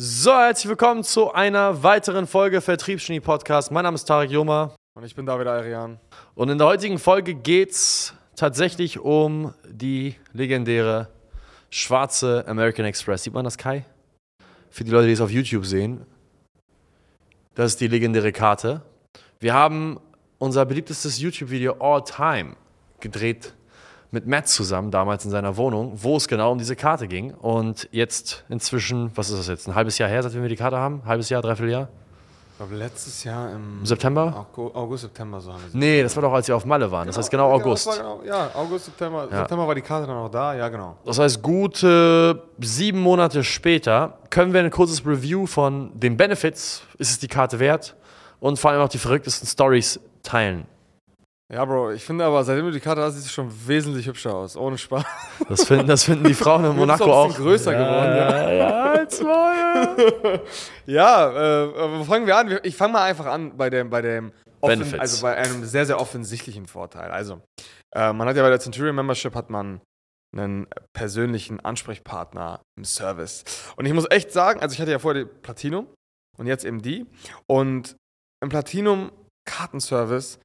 So, herzlich willkommen zu einer weiteren Folge Vertriebsgenie Podcast. Mein Name ist Tarek Joma. Und ich bin David Arian. Und in der heutigen Folge geht es tatsächlich um die legendäre schwarze American Express. Sieht man das, Kai? Für die Leute, die es auf YouTube sehen. Das ist die legendäre Karte. Wir haben unser beliebtestes YouTube-Video All Time gedreht mit Matt zusammen, damals in seiner Wohnung, wo es genau um diese Karte ging. Und jetzt inzwischen, was ist das jetzt, ein halbes Jahr her, seitdem wir die Karte haben? Halbes Jahr, dreiviertel Jahr? Ich glaube, letztes Jahr im September? August, September, so haben wir Nee, das war doch, als wir auf Malle waren. Das heißt genau August. Genau, ja, August, September. Ja. September war die Karte dann auch da, ja, genau. Das heißt, gute sieben Monate später können wir ein kurzes Review von den Benefits, ist es die Karte wert, und vor allem auch die verrücktesten Stories teilen. Ja, Bro, ich finde aber, seitdem du die Karte hast, sieht sie schon wesentlich hübscher aus. Ohne Spaß. Das finden, das finden die Frauen in Monaco auch. größer ja, geworden, ja. Ja, als vorher. ja, äh, wo fangen wir an? Ich fange mal einfach an bei dem, bei dem offen, also bei einem sehr, sehr offensichtlichen Vorteil. Also, äh, man hat ja bei der Centurion Membership hat man einen persönlichen Ansprechpartner im Service. Und ich muss echt sagen, also ich hatte ja vorher die Platinum und jetzt eben die. Und im Platinum Kartenservice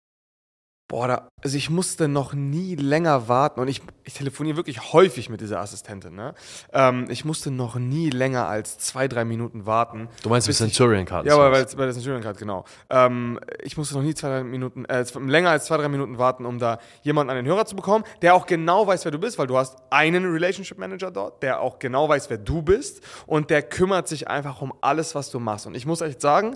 boah, da, also ich musste noch nie länger warten und ich, ich telefoniere wirklich häufig mit dieser Assistentin. Ne? Ähm, ich musste noch nie länger als zwei, drei Minuten warten. Du meinst mit Centurion Card? Ja, aber bei, bei der Centurion Card, genau. Ähm, ich musste noch nie zwei, drei Minuten, äh, länger als zwei, drei Minuten warten, um da jemanden an den Hörer zu bekommen, der auch genau weiß, wer du bist, weil du hast einen Relationship Manager dort, der auch genau weiß, wer du bist und der kümmert sich einfach um alles, was du machst. Und ich muss echt sagen,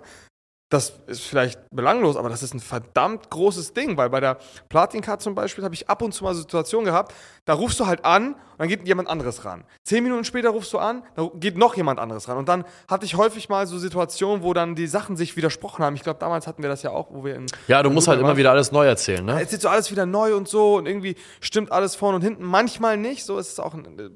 das ist vielleicht belanglos, aber das ist ein verdammt großes Ding, weil bei der Platin-Card zum Beispiel habe ich ab und zu mal Situationen gehabt, da rufst du halt an und dann geht jemand anderes ran. Zehn Minuten später rufst du an, da geht noch jemand anderes ran. Und dann hatte ich häufig mal so Situationen, wo dann die Sachen sich widersprochen haben. Ich glaube, damals hatten wir das ja auch, wo wir in. Ja, du musst halt immer wieder alles neu erzählen, ne? Jetzt ist so alles wieder neu und so und irgendwie stimmt alles vorne und hinten. Manchmal nicht, so ist es auch,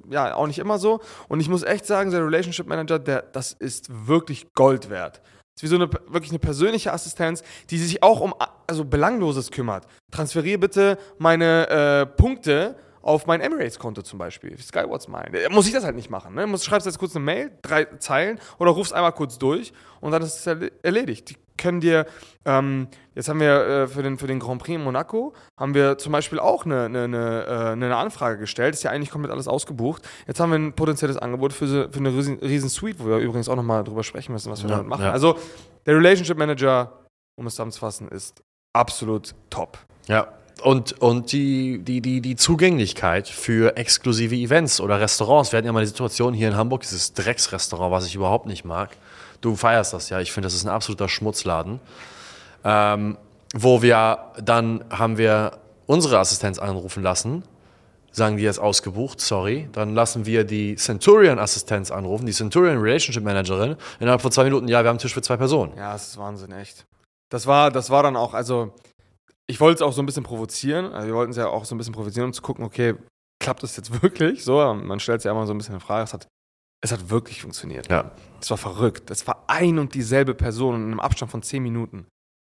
ja, auch nicht immer so. Und ich muss echt sagen, der Relationship Manager, der, das ist wirklich Gold wert ist wie so eine wirklich eine persönliche Assistenz, die sich auch um also Belangloses kümmert. Transferiere bitte meine äh, Punkte auf mein Emirates-Konto zum Beispiel, Skywatch Mine. Muss ich das halt nicht machen. Ne? Schreibst jetzt kurz eine Mail, drei Zeilen, oder rufst einmal kurz durch und dann ist es erledigt. Die können dir, ähm, jetzt haben wir äh, für, den, für den Grand Prix in Monaco, haben wir zum Beispiel auch eine, eine, eine, äh, eine Anfrage gestellt. Ist ja eigentlich komplett alles ausgebucht. Jetzt haben wir ein potenzielles Angebot für, für eine riesen, riesen Suite, wo wir übrigens auch nochmal drüber sprechen müssen, was wir ja, damit machen. Ja. Also der Relationship Manager, um es zusammenzufassen, ist absolut top. Ja, und, und die, die, die, die Zugänglichkeit für exklusive Events oder Restaurants. Wir hatten ja mal die Situation hier in Hamburg, dieses Drecksrestaurant, was ich überhaupt nicht mag. Du feierst das ja, ich finde, das ist ein absoluter Schmutzladen. Ähm, wo wir dann haben wir unsere Assistenz anrufen lassen, sagen die jetzt ausgebucht, sorry. Dann lassen wir die Centurion-Assistenz anrufen, die Centurion Relationship Managerin. Innerhalb von zwei Minuten, ja, wir haben einen Tisch für zwei Personen. Ja, das ist Wahnsinn, echt. Das war, das war dann auch, also ich wollte es auch so ein bisschen provozieren. Also wir wollten es ja auch so ein bisschen provozieren, um zu gucken, okay, klappt das jetzt wirklich? So, man stellt sich ja immer so ein bisschen in Frage. Es hat, es hat wirklich funktioniert. Ja. Es war verrückt. Es war ein und dieselbe Person in einem Abstand von zehn Minuten.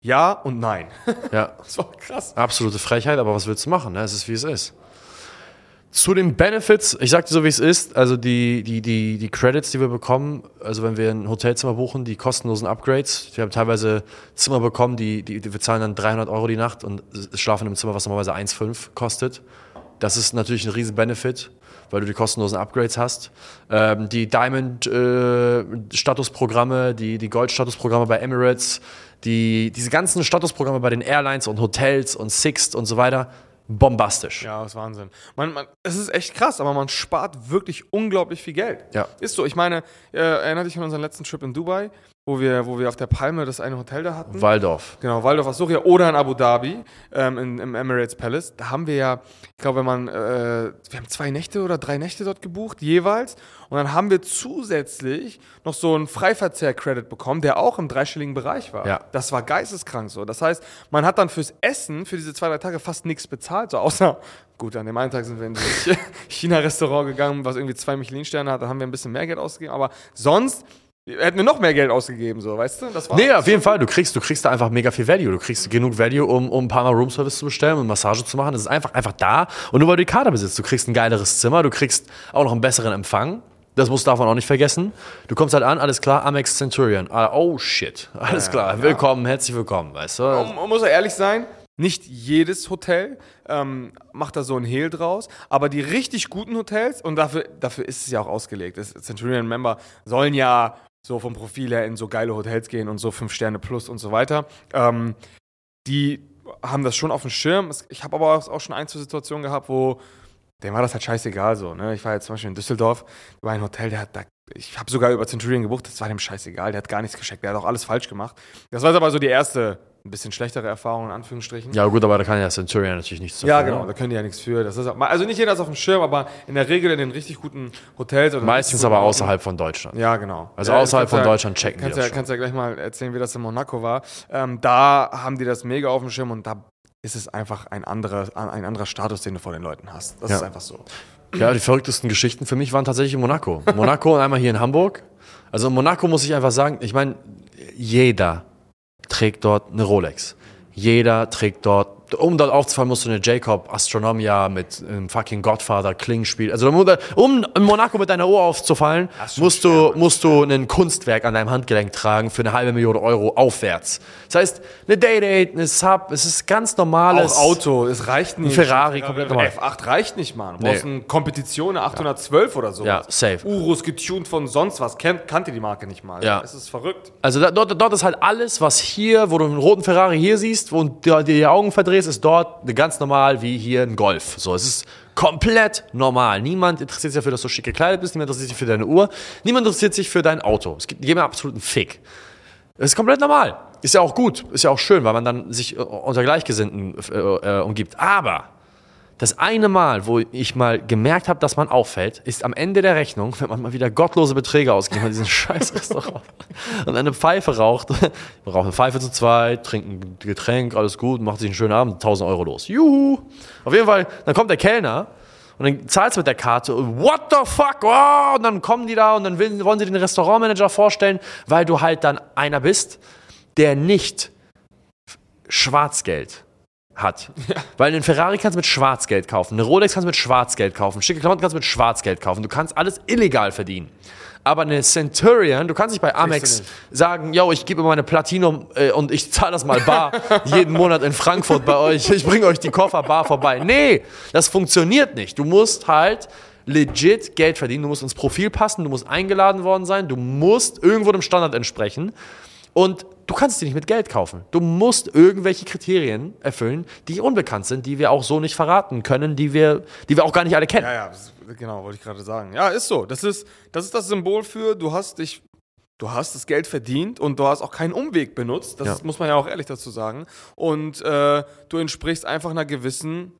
Ja und nein. Ja. das war krass. Absolute Frechheit, aber was willst du machen? Ne? Es ist, wie es ist. Zu den Benefits, ich sag dir so, wie es ist, also die, die, die, die Credits, die wir bekommen, also wenn wir ein Hotelzimmer buchen, die kostenlosen Upgrades, wir haben teilweise Zimmer bekommen, die, die, die wir zahlen dann 300 Euro die Nacht und schlafen im Zimmer, was normalerweise 1,5 kostet. Das ist natürlich ein riesen Benefit, weil du die kostenlosen Upgrades hast. Ähm, die Diamond-Statusprogramme, äh, die, die Gold-Statusprogramme bei Emirates, die, diese ganzen Statusprogramme bei den Airlines und Hotels und Sixt und so weiter, bombastisch. Ja, das ist Wahnsinn. Man, man, es ist echt krass, aber man spart wirklich unglaublich viel Geld. Ja. Ist so. Ich meine, äh, erinnert dich an unseren letzten Trip in Dubai, wo wir, wo wir auf der Palme das eine Hotel da hatten? Waldorf. Genau, Waldorf Astoria oder in Abu Dhabi ähm, in, im Emirates Palace. Da haben wir ja, ich glaube, wenn man, äh, wir haben zwei Nächte oder drei Nächte dort gebucht, jeweils. Und dann haben wir zusätzlich noch so einen Freiverzehr-Credit bekommen, der auch im dreistelligen Bereich war. Ja. Das war geisteskrank so. Das heißt, man hat dann fürs Essen für diese zwei, drei Tage fast nichts bezahlt, so außer Gut, an dem einen Tag sind wir in das China-Restaurant gegangen, was irgendwie zwei Michelin-Sterne hat. Da haben wir ein bisschen mehr Geld ausgegeben. Aber sonst hätten wir noch mehr Geld ausgegeben, so, weißt du? Das war nee, auf jeden Fall. Du kriegst, du kriegst da einfach mega viel Value. Du kriegst genug Value, um, um ein paar Mal Roomservice zu bestellen und Massage zu machen. Das ist einfach, einfach da. Und nur weil du die Karte besitzt, du kriegst ein geileres Zimmer, du kriegst auch noch einen besseren Empfang. Das muss darf man auch nicht vergessen. Du kommst halt an, alles klar, Amex Centurion. Ah, oh shit, alles klar, willkommen, herzlich willkommen, weißt du? Man, man muss ja ehrlich sein, nicht jedes Hotel ähm, macht da so ein Hehl draus, aber die richtig guten Hotels, und dafür, dafür ist es ja auch ausgelegt, das Centurion Member sollen ja so vom Profil her in so geile Hotels gehen und so fünf Sterne plus und so weiter. Ähm, die haben das schon auf dem Schirm. Ich habe aber auch schon ein, zwei Situationen gehabt, wo dem war das halt scheißegal so. Ne? Ich war jetzt zum Beispiel in Düsseldorf über ein Hotel, der hat da, ich habe sogar über Centurion gebucht, das war dem scheißegal, der hat gar nichts gescheckt, der hat auch alles falsch gemacht. Das war jetzt aber so die erste ein bisschen schlechtere Erfahrung in Anführungsstrichen. Ja, gut, aber da kann ja Centurion natürlich nichts dafür. Ja, genau, da können die ja nichts für. Das ist, also nicht jeder ist auf dem Schirm, aber in der Regel in den richtig guten Hotels. Oder Meistens aber außerhalb von Deutschland. Ja, genau. Also ja, außerhalb von ja, Deutschland checken kannst die das ja, Kannst ja gleich mal erzählen, wie das in Monaco war. Ähm, da haben die das mega auf dem Schirm und da ist es einfach ein anderer, ein anderer Status, den du vor den Leuten hast. Das Ja. ist einfach so. Ja, die verrücktesten Geschichten für mich waren tatsächlich in Monaco. Monaco und einmal hier in Hamburg. Also in Monaco muss ich einfach sagen, ich meine, jeder trägt dort eine Rolex. Jeder trägt dort, um dort aufzufallen, musst du eine Jacob Astronomia mit einem fucking Godfather Klingenspiel. Also um in Monaco mit deiner Uhr aufzufallen, musst du, musst du ein Kunstwerk an deinem Handgelenk tragen für eine halbe Million Euro aufwärts. Das heißt, eine Day-Date, eine Sub, es ist ganz normales. Auch Auto, es reicht nicht. Ferrari, komplett normal. F8 reicht nicht, Mann. Du Nee. brauchst eine Kompetition, eine 812 oder so. Ja, safe. Urus getuned von sonst was. Kennt, kannte die Marke nicht mal. Ja. Es ist verrückt. Also da, dort, dort ist halt alles, was hier, wo du einen roten Ferrari hier siehst und dir dir die Augen verdrehst, ist dort ganz normal wie hier ein Golf. So, es ist komplett normal. Niemand interessiert sich dafür, dass du schick gekleidet bist, niemand interessiert sich für deine Uhr, niemand interessiert sich für dein Auto. Es gibt jedem absoluten Fick. Das ist komplett normal. Ist ja auch gut, ist ja auch schön, weil man dann sich äh, unter Gleichgesinnten äh, äh, umgibt. Aber das eine Mal, wo ich mal gemerkt habe, dass man auffällt, ist am Ende der Rechnung, wenn man mal wieder gottlose Beträge ausgibt von diesen scheiß Restaurant und eine Pfeife raucht. Man raucht eine Pfeife zu zweit, trinkt ein Getränk, alles gut, macht sich einen schönen Abend, 1000 Euro los. Juhu! Auf jeden Fall, dann kommt der Kellner und dann zahlst du mit der Karte. und What the fuck? Oh! Und dann kommen die da und dann wollen sie den Restaurantmanager vorstellen, weil du halt dann einer bist, der nicht Schwarzgeld hat. Weil einen Ferrari kannst du mit Schwarzgeld kaufen, eine Rolex kannst du mit Schwarzgeld kaufen, schicke Klamotten kannst du mit Schwarzgeld kaufen. Du kannst alles illegal verdienen. Aber eine Centurion, du kannst nicht bei Amex nicht. sagen, yo, ich gebe meine Platinum äh, und ich zahle das mal bar jeden Monat in Frankfurt bei euch. Ich bringe euch die Koffer bar vorbei. Nee, das funktioniert nicht. Du musst halt legit Geld verdienen, du musst ins Profil passen, du musst eingeladen worden sein, du musst irgendwo dem Standard entsprechen. Und du kannst die nicht mit Geld kaufen. Du musst irgendwelche Kriterien erfüllen, die unbekannt sind, die wir auch so nicht verraten können, die wir, die wir auch gar nicht alle kennen. Ja, ja, genau, wollte ich gerade sagen. Ja, ist so. Das ist, das ist das Symbol für, du hast dich, du hast das Geld verdient und du hast auch keinen Umweg benutzt. Das Ja. muss man ja auch ehrlich dazu sagen. Und äh, du entsprichst einfach einer gewissen,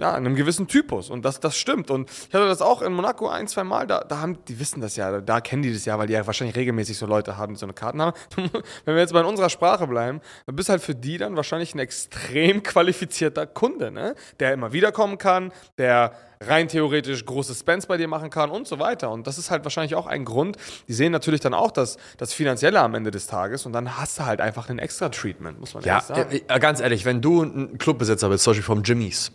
ja, einem gewissen Typus. Und das, das stimmt. Und ich hatte das auch in Monaco ein, zwei Mal. Da, da haben, die wissen das ja, da, kennen die das ja, weil die ja wahrscheinlich regelmäßig so Leute haben, die so eine Karten haben. Wenn wir jetzt mal in unserer Sprache bleiben, dann bist halt für die dann wahrscheinlich ein extrem qualifizierter Kunde, ne? Der immer wiederkommen kann, der rein theoretisch große Spends bei dir machen kann und so weiter. Und das ist halt wahrscheinlich auch ein Grund. Die sehen natürlich dann auch das, das Finanzielle am Ende des Tages und dann hast du halt einfach ein extra Treatment, muss man Ja, sagen. äh, ganz ehrlich, wenn du ein Clubbesitzer bist, zum Beispiel vom Jimmys,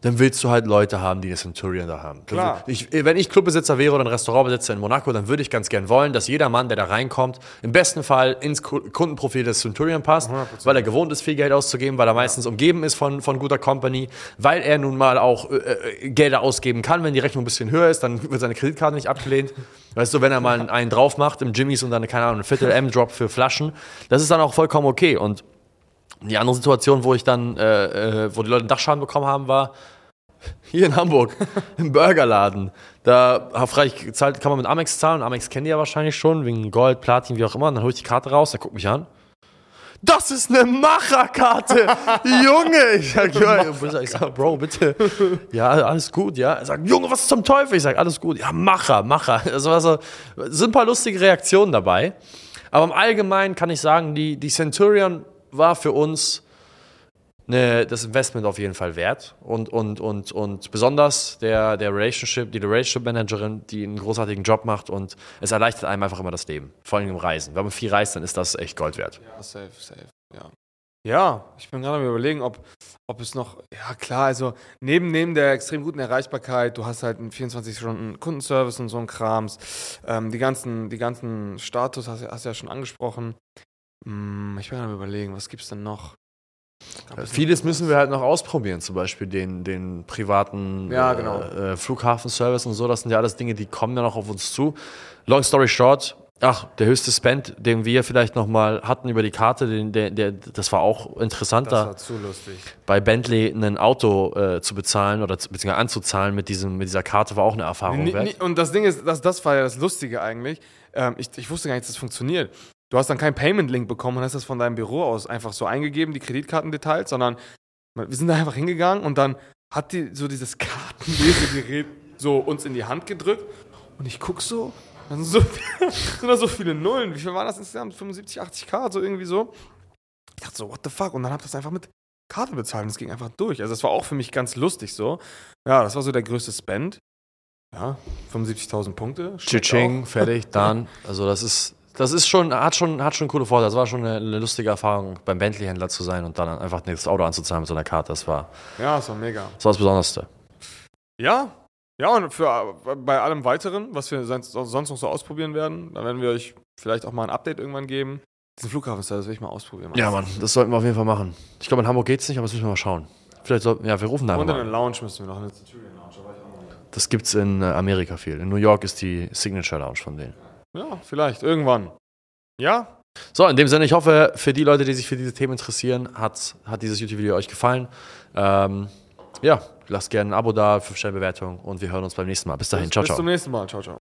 dann willst du halt Leute haben, die eine Centurion da haben. Klar. Ich, wenn ich Clubbesitzer wäre oder ein Restaurantbesitzer in Monaco, dann würde ich ganz gern wollen, dass jeder Mann, der da reinkommt, im besten Fall ins Ku- Kundenprofil des Centurion passt, weil er gewohnt ist, viel Geld auszugeben, weil er meistens umgeben ist von, von guter Company, weil er nun mal auch äh, äh, Gelder ausgeben kann. Wenn die Rechnung ein bisschen höher ist, dann wird seine Kreditkarte nicht abgelehnt. Weißt du, wenn er mal einen drauf macht im Jimmys und dann, keine Ahnung, ein Viertel M-Drop für Flaschen, das ist dann auch vollkommen okay. Und die andere Situation, wo ich dann, äh, äh, wo die Leute einen Dachschaden bekommen haben, war hier in Hamburg im Burgerladen. Da frei gezahlt, kann man mit Amex zahlen. Amex kennt ihr ja wahrscheinlich schon, wegen Gold, Platin, wie auch immer. Und dann hole ich die Karte raus, der guckt mich an. Das ist eine Macherkarte, Junge. Ich sag, ja, ich sag, Bro, bitte. Ja, alles gut, ja. Er sagt, Junge, was zum Teufel? Ich sag, alles gut. Ja, Macher, Macher. Also, also, es sind ein paar lustige Reaktionen dabei. Aber im Allgemeinen kann ich sagen, die, die Centurion war für uns ne, das Investment auf jeden Fall wert. Und, und, und, und besonders der, der Relationship, die Relationship Managerin, die einen großartigen Job macht und es erleichtert einem einfach immer das Leben. Vor allem im Reisen. Wenn man viel reist, dann ist das echt Gold wert. Ja, safe, safe. Ja. Ja, ich bin gerade am überlegen, ob, ob es noch, ja klar, also neben, neben der extrem guten Erreichbarkeit, du hast halt einen 24-Stunden-Kundenservice und so ein Krams, ähm, die ganzen, die ganzen Status hast, hast du ja schon angesprochen. Hm, ich bin gerade am überlegen, was gibt es denn noch? Äh, vieles müssen wir halt noch ausprobieren, zum Beispiel den, den privaten Ja, genau. äh, äh, Flughafenservice und so. Das sind ja alles Dinge, die kommen ja noch auf uns zu. Long story short, ach, der höchste Spend, den wir vielleicht noch mal hatten über die Karte, den, der, der, das war auch Das interessanter, war zu lustig. bei Bentley ein Auto äh, zu bezahlen oder zu, beziehungsweise anzuzahlen mit, diesem, mit dieser Karte war auch eine Erfahrung Ni- wert. Und das Ding ist, das, das war ja das Lustige eigentlich. Ähm, ich, ich wusste gar nicht, dass das funktioniert. Du hast dann keinen Payment-Link bekommen und hast das von deinem Büro aus einfach so eingegeben, die Kreditkartendetails, sondern wir sind da einfach hingegangen und dann hat die so dieses Kartenlesegerät so uns in die Hand gedrückt und ich guck so, dann sind, so, sind da so viele Nullen. Wie viel waren das insgesamt? 75, 80k, so irgendwie so. Ich dachte so, what the fuck? Und dann hab ich das einfach mit Karte bezahlt und es ging einfach durch. Also das war auch für mich ganz lustig so. Ja, das war so der größte Spend. Ja, 75.000 Punkte. schmeckt Tsching, auch. fertig, dann. Also das ist, das ist schon, hat schon, hat schon coole Vorteile. Das war schon eine, eine lustige Erfahrung, beim Bentley-Händler zu sein und dann einfach das Auto anzuzahlen mit so einer Karte. Das war, Ja, das war mega. das war das Besonderste. Ja, ja, und für, bei allem Weiteren, was wir sonst, noch so ausprobieren werden, da werden wir euch vielleicht auch mal ein Update irgendwann geben. Diesen Flughafen-Service will ich mal ausprobieren. Ja, Mann, das sollten wir auf jeden Fall machen. Ich glaube, in Hamburg geht's nicht, aber das müssen wir mal schauen. Vielleicht sollten, ja, wir rufen da Und einfach in mal. Lounge müssen wir noch. Eine Centurion Lounge, da war ich auch noch. Das gibt's in äh, Amerika viel. In New York ist die Signature Lounge von denen. Ja, vielleicht, irgendwann. Ja? So, in dem Sinne, ich hoffe, für die Leute, die sich für diese Themen interessieren, hat, hat dieses YouTube-Video euch gefallen. Ähm, ja, lasst gerne ein Abo da, 5-Sterne-Bewertung und wir hören uns beim nächsten Mal. Bis dahin, bis, ciao, bis ciao. zum nächsten Mal. Ciao, ciao.